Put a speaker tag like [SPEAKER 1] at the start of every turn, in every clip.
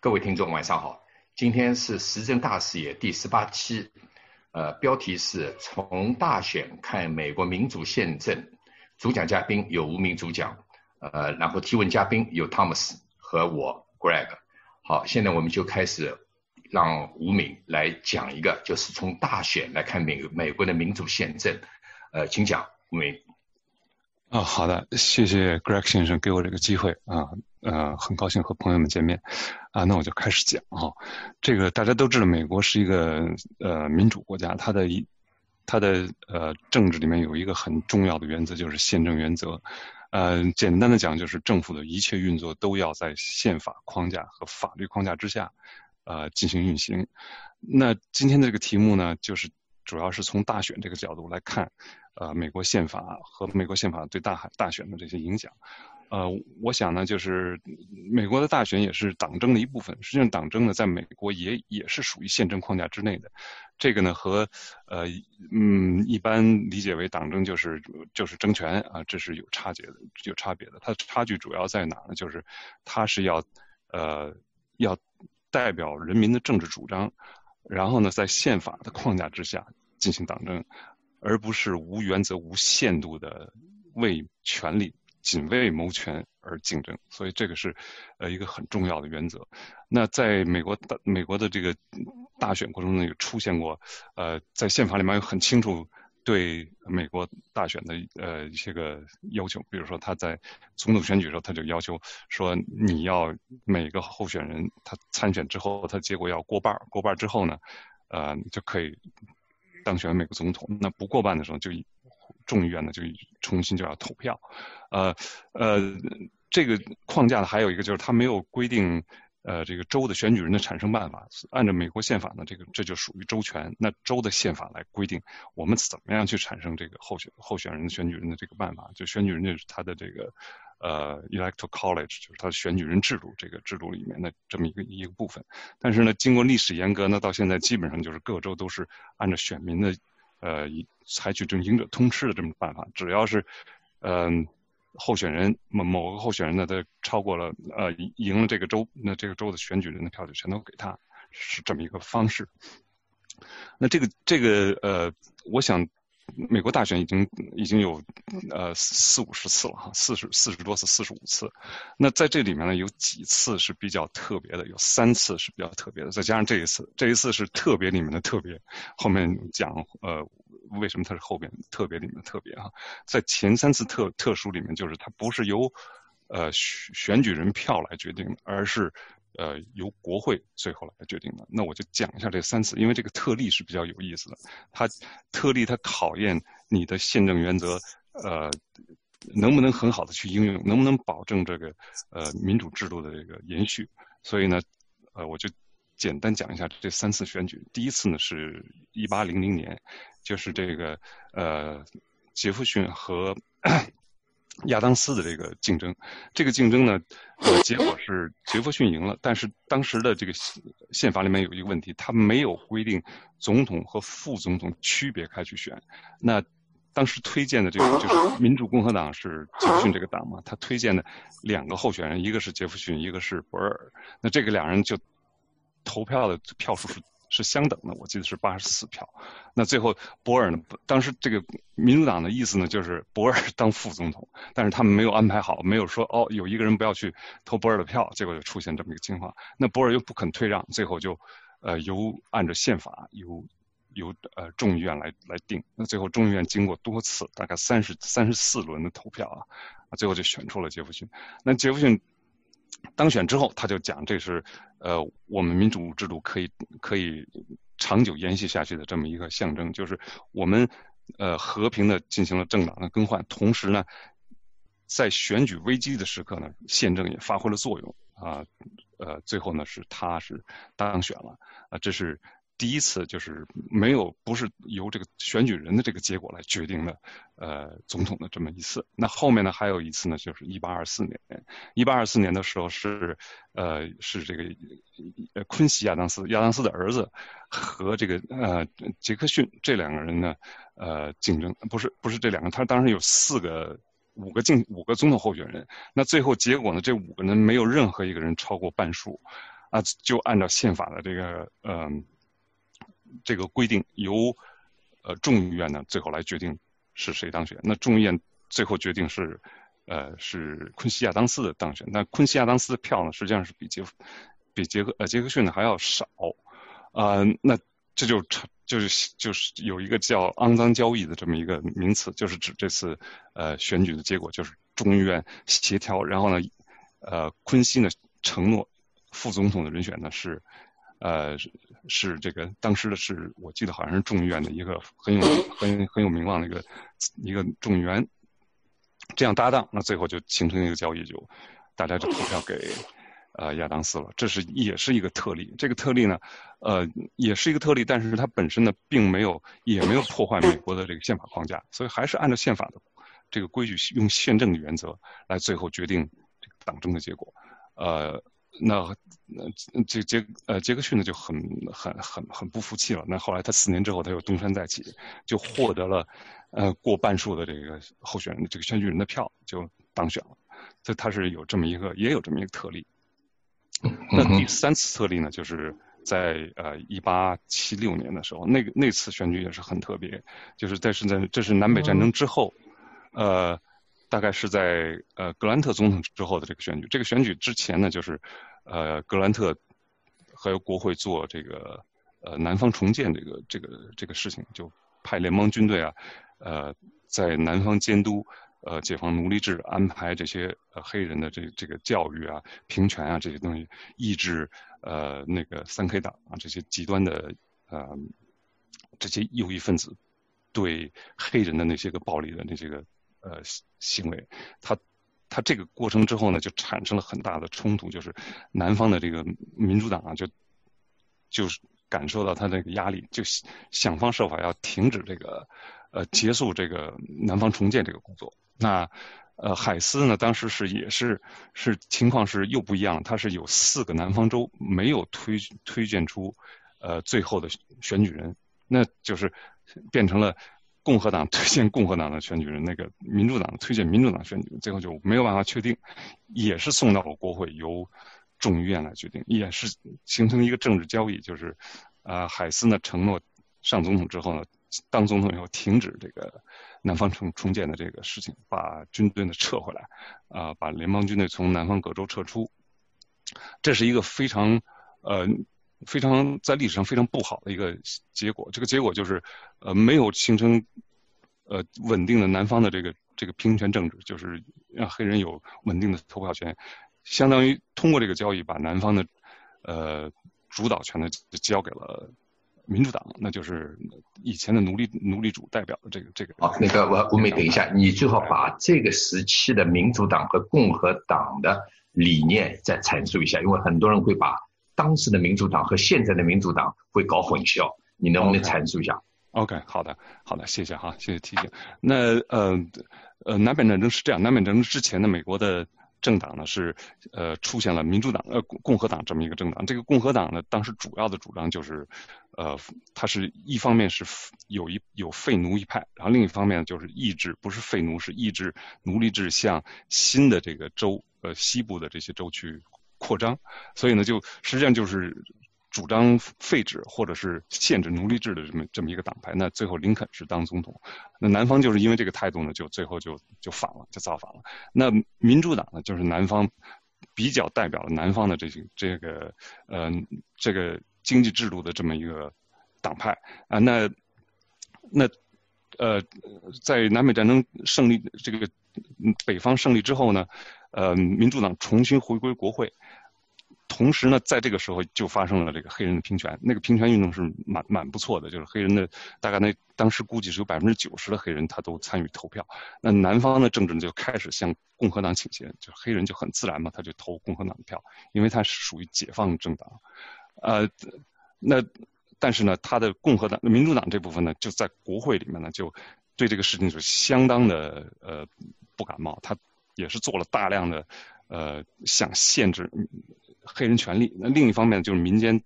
[SPEAKER 1] 各位听众晚上好，今天是时政大视野第十八期，呃，标题是从大选看美国民主宪政，主讲嘉宾有无名主讲，呃，然后提问嘉宾有 Thomas 和我 Greg。好，现在我们就开始让吴敏来讲一个，就是从大选来看美美国的民主宪政，呃，请讲，吴敏。
[SPEAKER 2] 啊，好的，谢谢 Greg 先生给我这个机会啊，呃，很高兴和朋友们见面，啊，那我就开始讲哈。这个大家都知道，美国是一个呃民主国家，它的一它的呃政治里面有一个很重要的原则，就是宪政原则。呃，简单的讲，就是政府的一切运作都要在宪法框架和法律框架之下，呃，进行运行。那今天的这个题目呢，就是主要是从大选这个角度来看。呃，美国宪法和美国宪法对大大选的这些影响，呃，我想呢，就是美国的大选也是党争的一部分。实际上，党争呢，在美国也也是属于宪政框架之内的。这个呢，和呃，嗯，一般理解为党争就是就是争权啊，这是有差别的，有差别的。它差距主要在哪呢？就是它是要呃要代表人民的政治主张，然后呢，在宪法的框架之下进行党争。而不是无原则、无限度的为权力、仅为谋权而竞争，所以这个是呃一个很重要的原则。那在美国大美国的这个大选过程中，有出现过呃，在宪法里面有很清楚对美国大选的呃一些个要求，比如说他在总统选举的时候，他就要求说你要每个候选人他参选之后，他结果要过半，过半之后呢，呃就可以。当选美国总统，那不过半的时候，就众议院呢就重新就要投票，呃呃，这个框架呢还有一个就是他没有规定，呃这个州的选举人的产生办法，按照美国宪法呢，这个这就属于州权，那州的宪法来规定我们怎么样去产生这个候选候选人选举人的这个办法，就选举人就是他的这个。呃，electoral college 就是它选举人制度这个制度里面的这么一个一个部分，但是呢，经过历史严格呢，到现在基本上就是各州都是按照选民的呃采取这种赢者通吃的这么办法，只要是嗯候选人某某个候选人呢，他超过了呃赢了这个州，那这个州的选举人的票就全都给他，是这么一个方式。那这个这个呃，我想。美国大选已经已经有呃四五十次了哈，四十四十多次，四十五次。那在这里面呢，有几次是比较特别的，有三次是比较特别的，再加上这一次，这一次是特别里面的特别。后面讲呃为什么它是后边特别里面的特别哈，在前三次特特殊里面，就是它不是由呃选选举人票来决定的，而是。呃，由国会最后来决定的。那我就讲一下这三次，因为这个特例是比较有意思的。它特例它考验你的宪政原则，呃，能不能很好的去应用，能不能保证这个呃民主制度的这个延续。所以呢，呃，我就简单讲一下这三次选举。第一次呢是一八零零年，就是这个呃杰弗逊和。亚当斯的这个竞争，这个竞争呢，呃，结果是杰弗逊赢了。但是当时的这个宪法里面有一个问题，他没有规定总统和副总统区别开去选。那当时推荐的这个就是民主共和党是杰弗逊这个党嘛，他推荐的两个候选人，一个是杰弗逊，一个是博尔。那这个两人就投票的票数是。是相等的，我记得是八十四票。那最后博尔呢？当时这个民主党的意思呢，就是博尔 当副总统，但是他们没有安排好，没有说哦，有一个人不要去投博尔的票，结果就出现这么一个情况。那博尔又不肯退让，最后就呃由按照宪法由由呃众议院来来定。那最后众议院经过多次大概三十三十四轮的投票啊，最后就选出了杰弗逊。那杰弗逊。当选之后，他就讲这是，呃，我们民主制度可以可以长久延续下去的这么一个象征，就是我们呃和平的进行了政党的更换，同时呢，在选举危机的时刻呢，宪政也发挥了作用啊，呃，最后呢是他是当选了啊，这是。第一次就是没有不是由这个选举人的这个结果来决定的，呃，总统的这么一次。那后面呢还有一次呢，就是一八二四年，一八二四年的时候是，呃，是这个昆西亚当斯亚当斯的儿子和这个呃杰克逊这两个人呢，呃，竞争不是不是这两个，他当时有四个五个竞五个总统候选人，那最后结果呢，这五个人没有任何一个人超过半数。啊，就按照宪法的这个嗯这个规定，由呃众议院呢最后来决定是谁当选。那众议院最后决定是呃是昆西亚当斯的当选。那昆西亚当斯的票呢，实际上是比杰夫比杰克呃杰克逊呢还要少啊。那这就成就是就是有一个叫“肮脏交易”的这么一个名词，就是指这次呃选举的结果，就是众议院协调，然后呢，呃，昆西呢承诺副总统的人选呢是呃是这个当时的是我记得好像是众议院的一个很有很很有名望的一个一个众议员，这样搭档，那最后就形成一个交易，就大家就投票给。呃，亚当斯了，这是也是一个特例。这个特例呢，呃，也是一个特例，但是它本身呢，并没有，也没有破坏美国的这个宪法框架，所以还是按照宪法的这个规矩，用宪政的原则来最后决定这个党争的结果。呃，那那这杰呃杰克逊呢就很很很很不服气了。那后来他四年之后他又东山再起，就获得了呃过半数的这个候选人的这个选举人的票，就当选了。所以他是有这么一个，也有这么一个特例。那第三次特例呢，就是在呃一八七六年的时候，那个那次选举也是很特别，就是在是在这是南北战争之后，呃，大概是在呃格兰特总统之后的这个选举。这个选举之前呢，就是呃格兰特还有国会做这个呃南方重建这个这个这个事情，就派联邦军队啊，呃在南方监督。呃，解放奴隶制，安排这些呃黑人的这这个教育啊、平权啊这些东西，抑制呃那个三 K 党啊这些极端的呃这些右翼分子对黑人的那些个暴力的那些个呃行为，他他这个过程之后呢，就产生了很大的冲突，就是南方的这个民主党啊，就就是感受到他这个压力，就想方设法要停止这个呃结束这个南方重建这个工作。那，呃，海斯呢？当时是也是是情况是又不一样，他是有四个南方州没有推推荐出，呃，最后的选举人，那就是变成了共和党推荐共和党的选举人，那个民主党推荐民主党选举人，最后就没有办法确定，也是送到了国会由众议院来决定，也是形成一个政治交易，就是啊，海斯呢承诺上总统之后呢，当总统以后停止这个。南方重重建的这个事情，把军队呢撤回来，啊，把联邦军队从南方各州撤出，这是一个非常呃非常在历史上非常不好的一个结果。这个结果就是呃没有形成呃稳定的南方的这个这个平权政治，就是让黑人有稳定的投票权，相当于通过这个交易把南方的呃主导权呢交给了。民主党，那就是以前的奴隶奴隶主代表的这个这个。
[SPEAKER 1] 好，那个我吴美，等一下，你最好把这个时期的民主党和共和党的理念再阐述一下，因为很多人会把当时的民主党和现在的民主党会搞混淆，你能不能阐述一下
[SPEAKER 2] ？OK，好的，好的，谢谢哈，谢谢提醒。那呃呃，南北战争是这样，南北战争之前的美国的。政党呢是，呃，出现了民主党呃共和党这么一个政党。这个共和党呢，当时主要的主张就是，呃，它是一方面是有一有废奴一派，然后另一方面就是抑制，不是废奴，是抑制奴隶制向新的这个州，呃，西部的这些州去扩张。所以呢，就实际上就是。主张废止或者是限制奴隶制的这么这么一个党派，那最后林肯是当总统，那南方就是因为这个态度呢，就最后就就反了，就造反了。那民主党呢，就是南方比较代表了南方的这些这个呃这个经济制度的这么一个党派啊。那那呃在南北战争胜利这个北方胜利之后呢，呃民主党重新回归国会。同时呢，在这个时候就发生了这个黑人的平权，那个平权运动是蛮蛮不错的，就是黑人的大概那当时估计是有百分之九十的黑人他都参与投票。那南方的政治就开始向共和党倾斜，就是黑人就很自然嘛，他就投共和党的票，因为他是属于解放政党。呃，那但是呢，他的共和党、民主党这部分呢，就在国会里面呢，就对这个事情就相当的呃不感冒，他也是做了大量的呃想限制。黑人权利，那另一方面就是民间，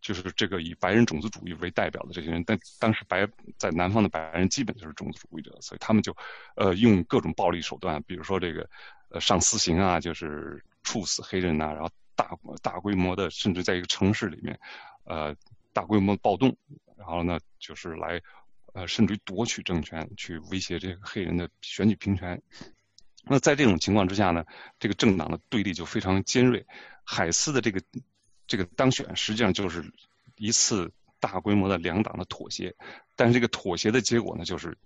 [SPEAKER 2] 就是这个以白人种族主义为代表的这些人，但当时白在南方的白人基本就是种族主义者，所以他们就，呃，用各种暴力手段，比如说这个，呃，上私刑啊，就是处死黑人呐，然后大大规模的，甚至在一个城市里面，呃，大规模暴动，然后呢，就是来呃，甚至于夺取政权，去威胁这个黑人的选举平权。那在这种情况之下呢，这个政党的对立就非常尖锐。海斯的这个这个当选，实际上就是一次大规模的两党的妥协。但是这个妥协的结果呢，就是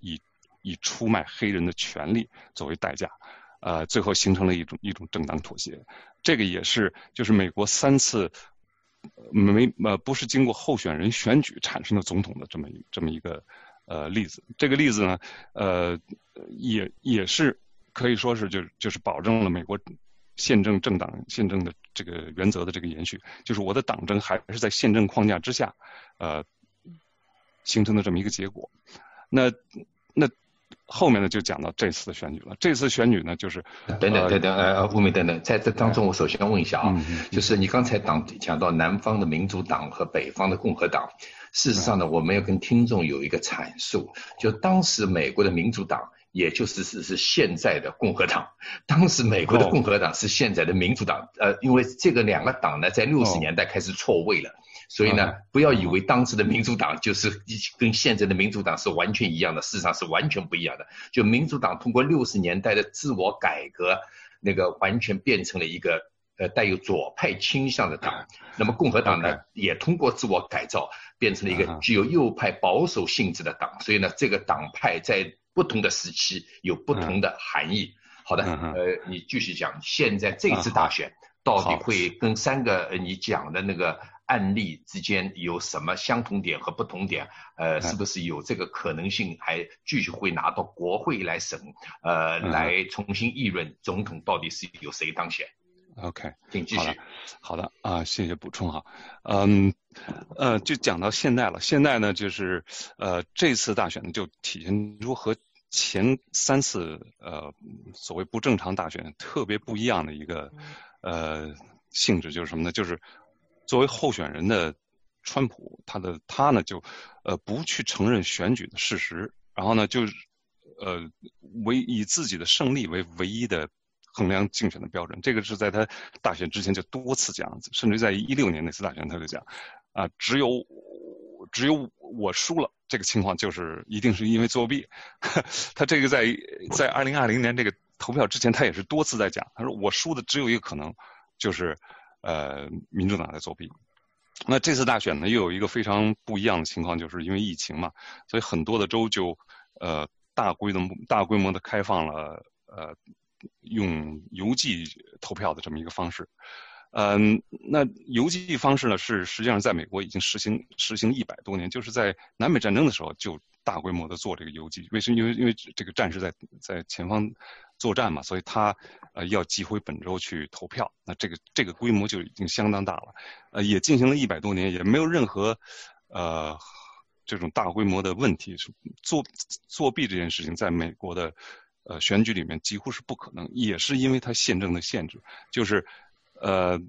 [SPEAKER 2] 以以出卖黑人的权利作为代价，呃，最后形成了一种一种政党妥协。这个也是就是美国三次没呃不是经过候选人选举产生的总统的这么一这么一个呃例子。这个例子呢，呃，也也是。可以说是就就是保证了美国宪政政党宪政的这个原则的这个延续，就是我的党争还是在宪政框架之下，呃，形成的这么一个结果。那那后面呢就讲到这次的选举了。这次选举呢就是
[SPEAKER 1] 等等等等呃吴明等等，在这当中我首先问一下啊，就是你刚才党讲到南方的民主党和北方的共和党，事实上呢我们要跟听众有一个阐述，就当时美国的民主党。也就是是是现在的共和党，当时美国的共和党是现在的民主党，呃，因为这个两个党呢，在六十年代开始错位了，所以呢，不要以为当时的民主党就是跟现在的民主党是完全一样的，事实上是完全不一样的。就民主党通过六十年代的自我改革，那个完全变成了一个呃带有左派倾向的党，那么共和党呢，也通过自我改造，变成了一个具有右派保守性质的党，所以呢，这个党派在不同的时期有不同的含义。好的，呃，你继续讲，现在这次大选到底会跟三个你讲的那个案例之间有什么相同点和不同点？呃，是不是有这个可能性还继续会拿到国会来审？呃，来重新议论总统到底是由谁当选
[SPEAKER 2] ？OK，
[SPEAKER 1] 请继续。
[SPEAKER 2] 好的啊，谢谢补充哈。嗯，呃，就讲到现在了。现在呢，就是呃，这次大选呢，就体现出和前三次呃所谓不正常大选特别不一样的一个呃性质就是什么呢？就是作为候选人的川普，他的他呢就呃不去承认选举的事实，然后呢就呃唯以自己的胜利为唯一的衡量竞选的标准。这个是在他大选之前就多次讲，甚至在一六年那次大选他就讲啊，只有。只有我输了，这个情况就是一定是因为作弊。他这个在在二零二零年这个投票之前，他也是多次在讲，他说我输的只有一个可能，就是呃民主党在作弊。那这次大选呢，又有一个非常不一样的情况，就是因为疫情嘛，所以很多的州就呃大规模大规模的开放了呃用邮寄投票的这么一个方式。嗯，那邮寄方式呢？是实际上在美国已经实行实行一百多年，就是在南北战争的时候就大规模的做这个邮寄。为什么？因为因为这个战士在在前方作战嘛，所以他呃要寄回本州去投票。那这个这个规模就已经相当大了，呃，也进行了一百多年，也没有任何呃这种大规模的问题。作作弊这件事情，在美国的呃选举里面几乎是不可能，也是因为它宪政的限制，就是。呃，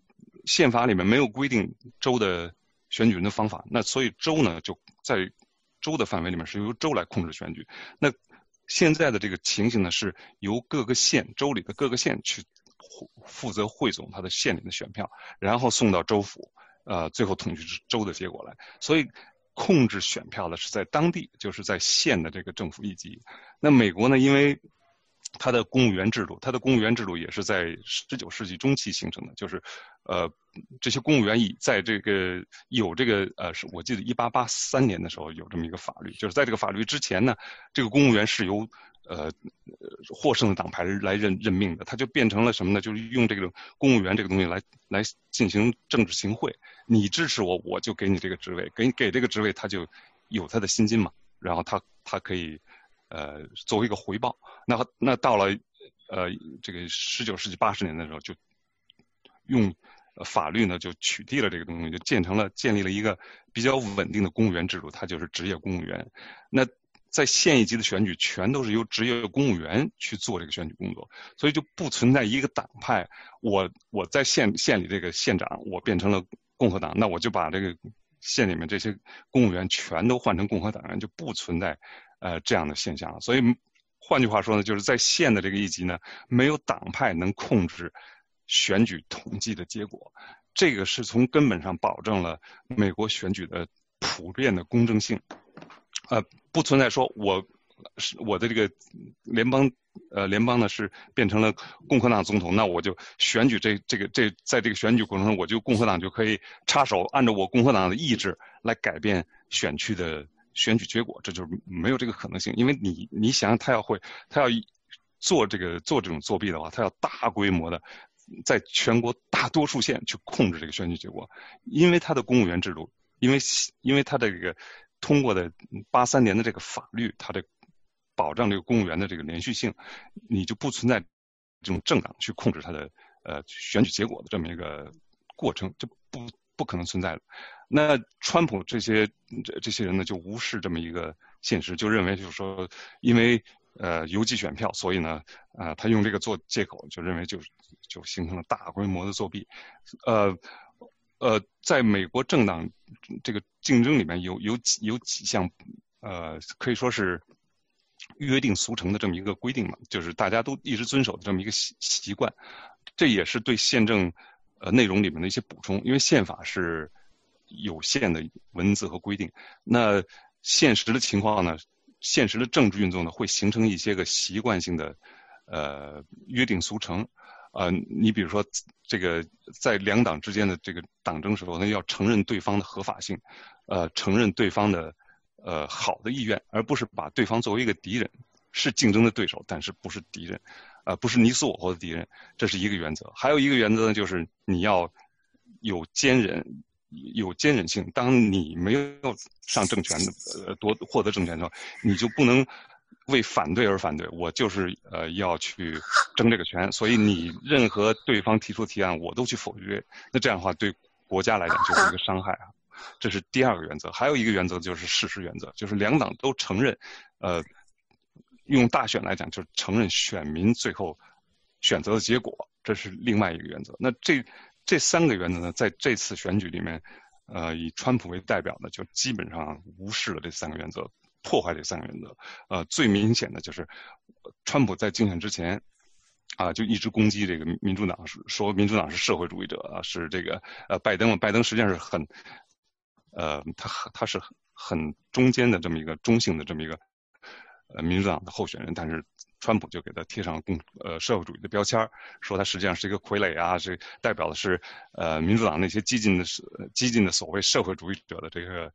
[SPEAKER 2] 宪法里面没有规定州的选举人的方法，那所以州呢就在州的范围里面是由州来控制选举。那现在的这个情形呢，是由各个县州里的各个县去负责汇总他的县里的选票，然后送到州府，呃，最后统计州的结果来。所以控制选票的是在当地，就是在县的这个政府一级。那美国呢，因为它的公务员制度，它的公务员制度也是在十九世纪中期形成的，就是，呃，这些公务员以在这个有这个呃，是我记得一八八三年的时候有这么一个法律，就是在这个法律之前呢，这个公务员是由呃获胜的党派来任任命的，他就变成了什么呢？就是用这个公务员这个东西来来进行政治行贿，你支持我，我就给你这个职位，给给这个职位他就有他的薪金嘛，然后他他可以。呃，作为一个回报，那那到了呃这个十九世纪八十年的时候，就用法律呢就取缔了这个东西，就建成了建立了一个比较稳定的公务员制度，它就是职业公务员。那在县一级的选举，全都是由职业公务员去做这个选举工作，所以就不存在一个党派。我我在县县里这个县长，我变成了共和党，那我就把这个县里面这些公务员全都换成共和党人，就不存在。呃，这样的现象，所以换句话说呢，就是在县的这个一级呢，没有党派能控制选举统计的结果，这个是从根本上保证了美国选举的普遍的公正性，呃，不存在说我是我的这个联邦呃联邦呢是变成了共和党总统，那我就选举这这个这在这个选举过程中，我就共和党就可以插手按照我共和党的意志来改变选区的选举结果，这就是没有这个可能性，因为你你想想他要会他要做这个做这种作弊的话，他要大规模的。在全国大多数县去控制这个选举结果，因为他的公务员制度，因为因为他的这个通过的八三年的这个法律，他的保障这个公务员的这个连续性，你就不存在这种政党去控制他的呃选举结果的这么一个过程，就不不可能存在。那川普这些这这些人呢，就无视这么一个现实，就认为就是说，因为。呃，邮寄选票，所以呢，呃，他用这个做借口，就认为就就形成了大规模的作弊。呃呃，在美国政党这个竞争里面，有有几有几项，呃，可以说是约定俗成的这么一个规定嘛，就是大家都一直遵守的这么一个习习惯。这也是对宪政呃内容里面的一些补充，因为宪法是有限的文字和规定，那现实的情况呢？现实的政治运作呢，会形成一些个习惯性的，呃，约定俗成，呃，你比如说这个在两党之间的这个党争时候，那要承认对方的合法性，呃，承认对方的呃好的意愿，而不是把对方作为一个敌人，是竞争的对手，但是不是敌人，呃，不是你死我活的敌人，这是一个原则。还有一个原则呢，就是你要有坚韧。有坚韧性。当你没有上政权呃夺获得政权的时候，你就不能为反对而反对。我就是呃要去争这个权，所以你任何对方提出的提案，我都去否决。那这样的话，对国家来讲就是一个伤害啊。这是第二个原则。还有一个原则就是事实原则，就是两党都承认，呃，用大选来讲，就是承认选民最后选择的结果，这是另外一个原则。那这。这三个原则呢，在这次选举里面，呃，以川普为代表的，就基本上无视了这三个原则，破坏这三个原则。呃，最明显的就是，川普在竞选之前，啊，就一直攻击这个民主党，说民主党是社会主义者啊，是这个呃拜登，拜登实际上是很，呃，他他是很中间的这么一个中性的这么一个呃民主党的候选人，但是。川普就给他贴上共呃社会主义的标签说他实际上是一个傀儡啊，是代表的是呃民主党那些激进的激进的所谓社会主义者的这个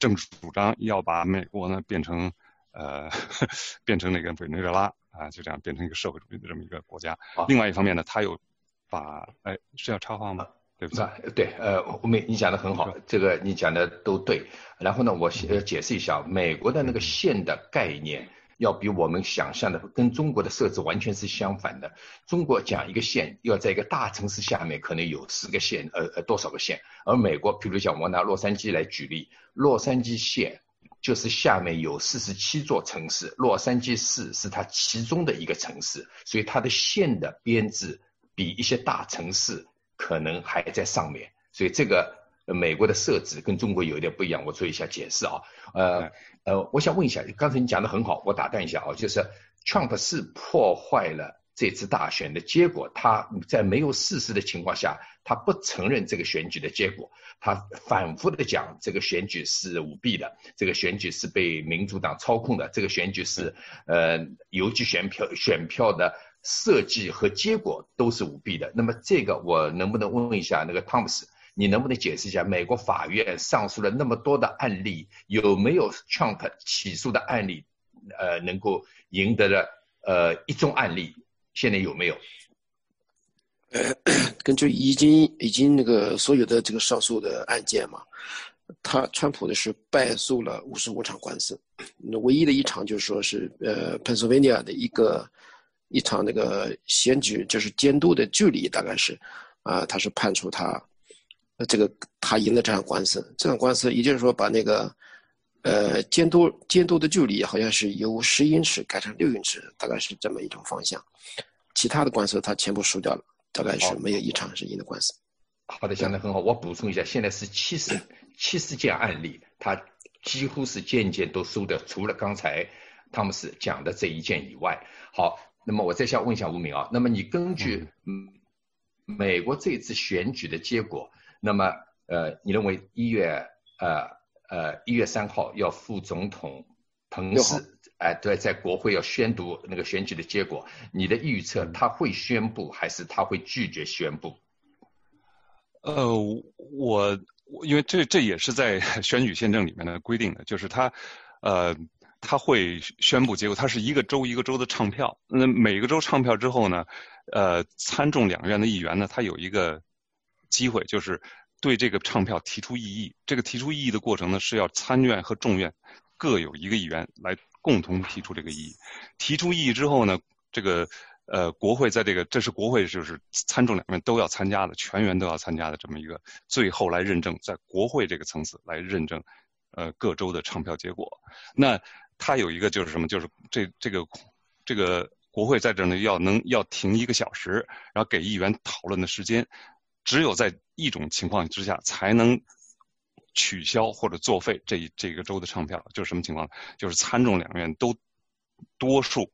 [SPEAKER 2] 政治主张，要把美国呢变成呃 变成那个委内瑞拉啊，就这样变成一个社会主义的这么一个国家。另外一方面呢，他又把哎是要插话吗？对不对？
[SPEAKER 1] 对，呃，我们你讲的很好，这个你讲的都对。然后呢，我呃解释一下美国的那个县的概念。要比我们想象的跟中国的设置完全是相反的。中国讲一个县要在一个大城市下面可能有十个县，呃呃多少个县，而美国，比如讲我拿洛杉矶来举例，洛杉矶县就是下面有四十七座城市，洛杉矶市是它其中的一个城市，所以它的县的编制比一些大城市可能还在上面，所以这个美国的设置跟中国有一点不一样，我做一下解释啊，呃。呃，我想问一下，刚才你讲的很好，我打断一下啊，就是 Trump 是破坏了这次大选的结果，他在没有事实的情况下，他不承认这个选举的结果，他反复的讲这个选举是舞弊的，这个选举是被民主党操控的，这个选举是呃邮寄选票选票的设计和结果都是舞弊的。那么这个我能不能问一下那个汤姆斯？你能不能解释一下，美国法院上诉了那么多的案例，有没有 Trump 起诉的案例，呃，能够赢得了呃一宗案例？现在有没有？
[SPEAKER 3] 根据已经已经那个所有的这个上诉的案件嘛，他川普的是败诉了五十五场官司，那唯一的一场就是说是呃 Pennsylvania 的一个一场那个选举就是监督的距离大概是啊，他是判处他。那这个他赢了这场官司，这场官司也就是说把那个，呃，监督监督的距离好像是由十英尺改成六英尺，大概是这么一种方向。其他的官司他全部输掉了，大概是没有一场是赢的官司。
[SPEAKER 1] 好的，讲得很好。我补充一下，现在是七十七十件案例，他几乎是件件都输的，除了刚才汤姆斯讲的这一件以外。好，那么我再想问一下吴明啊，那么你根据嗯。美国这次选举的结果，那么呃，你认为一月呃呃一月三号要副总统彭斯哎对，在国会要宣读那个选举的结果，你的预测他会宣布还是他会拒绝宣布？
[SPEAKER 2] 呃，我因为这这也是在 选举宪政里面的规定的，就是他呃。他会宣布结果，他是一个州一个州的唱票。那每个州唱票之后呢，呃，参众两院的议员呢，他有一个机会，就是对这个唱票提出异议。这个提出异议的过程呢，是要参院和众院各有一个议员来共同提出这个异议。提出异议之后呢，这个呃国会在这个这是国会就是参众两院都要参加的，全员都要参加的这么一个最后来认证，在国会这个层次来认证呃各州的唱票结果。那他有一个就是什么，就是这这个这个国会在这呢，要能要停一个小时，然后给议员讨论的时间，只有在一种情况之下才能取消或者作废这这个州的唱票，就是什么情况？就是参众两院都多数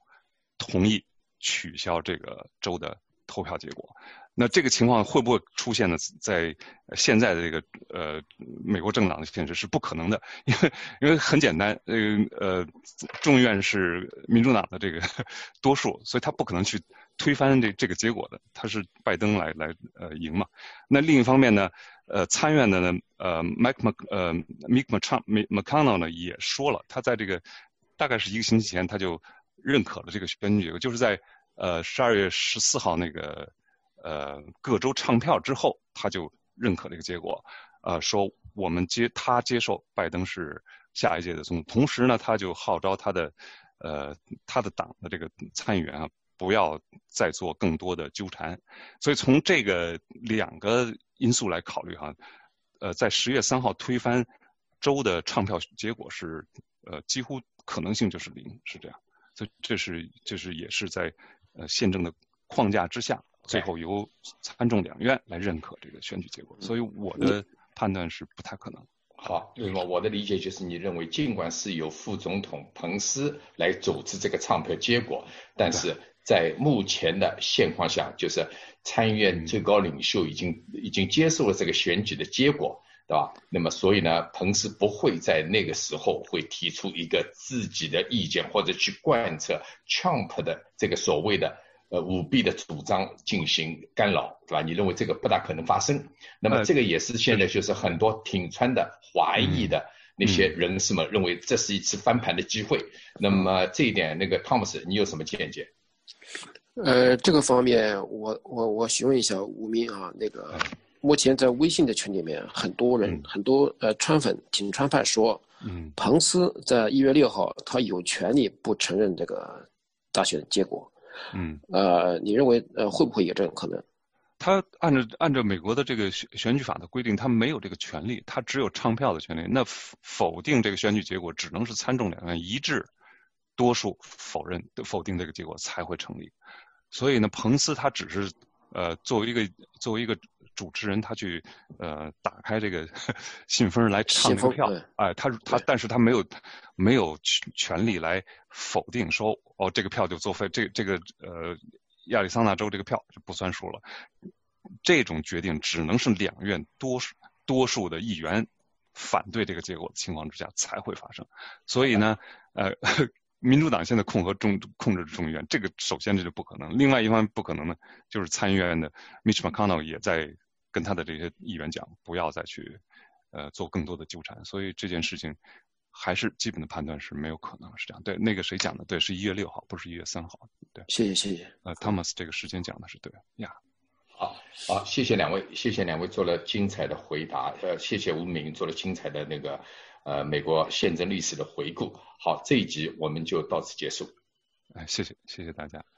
[SPEAKER 2] 同意取消这个州的投票结果。那这个情况会不会出现呢？在现在的这个呃美国政党的现实是不可能的，因为因为很简单，呃呃众院是民主党的这个 多数，所以他不可能去推翻这这个结果的，他是拜登来来呃赢嘛。那另一方面呢，呃参院的呢呃 Mike Mc 呃 Mike McConnell 呢也说了，他在这个大概是一个星期前他就认可了这个选举，就是在呃十二月十四号那个。呃，各州唱票之后，他就认可这个结果，呃，说我们接他接受拜登是下一届的总统，同时呢，他就号召他的呃他的党的这个参议员啊，不要再做更多的纠缠。所以从这个两个因素来考虑哈，呃，在十月三号推翻州的唱票结果是呃几乎可能性就是零，是这样。所以这是这是也是在呃宪政的框架之下。最后由参众两院来认可这个选举结果，所以我的判断是不太可能。
[SPEAKER 1] 好，那么我的理解就是，你认为尽管是由副总统彭斯来组织这个唱票结果，但是在目前的现况下，就是参议院最高领袖已经已经接受了这个选举的结果，对吧？那么所以呢，彭斯不会在那个时候会提出一个自己的意见，或者去贯彻 Trump 的这个所谓的。呃，舞弊的主张进行干扰，对吧？你认为这个不大可能发生？那么这个也是现在就是很多挺川的华裔的那些人士们认为这是一次翻盘的机会。那么这一点，那个汤姆斯，你有什么见解？
[SPEAKER 3] 呃，这个方面，我我我询问一下吴明啊，那个目前在微信的群里面，很多人很多呃川粉挺川派说，嗯，彭斯在一月六号他有权利不承认这个大选结果。
[SPEAKER 2] 嗯，
[SPEAKER 3] 呃，你认为呃会不会有这种可能？
[SPEAKER 2] 他按照按照美国的这个选选举法的规定，他没有这个权利，他只有唱票的权利。那否定这个选举结果，只能是参众两院一致多数否认否定这个结果才会成立。所以呢，彭斯他只是呃作为一个作为一个主持人，他去呃打开这个 信封来唱这个票，哎，他他但是他没有没有权权利来否定说。哦，这个票就作废，这这个呃，亚利桑那州这个票就不算数了。这种决定只能是两院多数多数的议员反对这个结果的情况之下才会发生。所以呢，呃，民主党现在控和中控制众议院，这个首先这就不可能。另外一方面不可能呢，就是参议院的 Mitch McConnell 也在跟他的这些议员讲，不要再去呃做更多的纠缠。所以这件事情。还是基本的判断是没有可能是这样。对，那个谁讲的？对，是一月六号，不是一月三号。对，
[SPEAKER 3] 谢谢谢谢。
[SPEAKER 2] 呃，Thomas 这个时间讲的是对呀。
[SPEAKER 1] 好，好，谢谢两位，谢谢两位做了精彩的回答。呃，谢谢吴明做了精彩的那个呃美国宪政历史的回顾。好，这一集我们就到此结束。
[SPEAKER 2] 哎，谢谢，谢谢大家。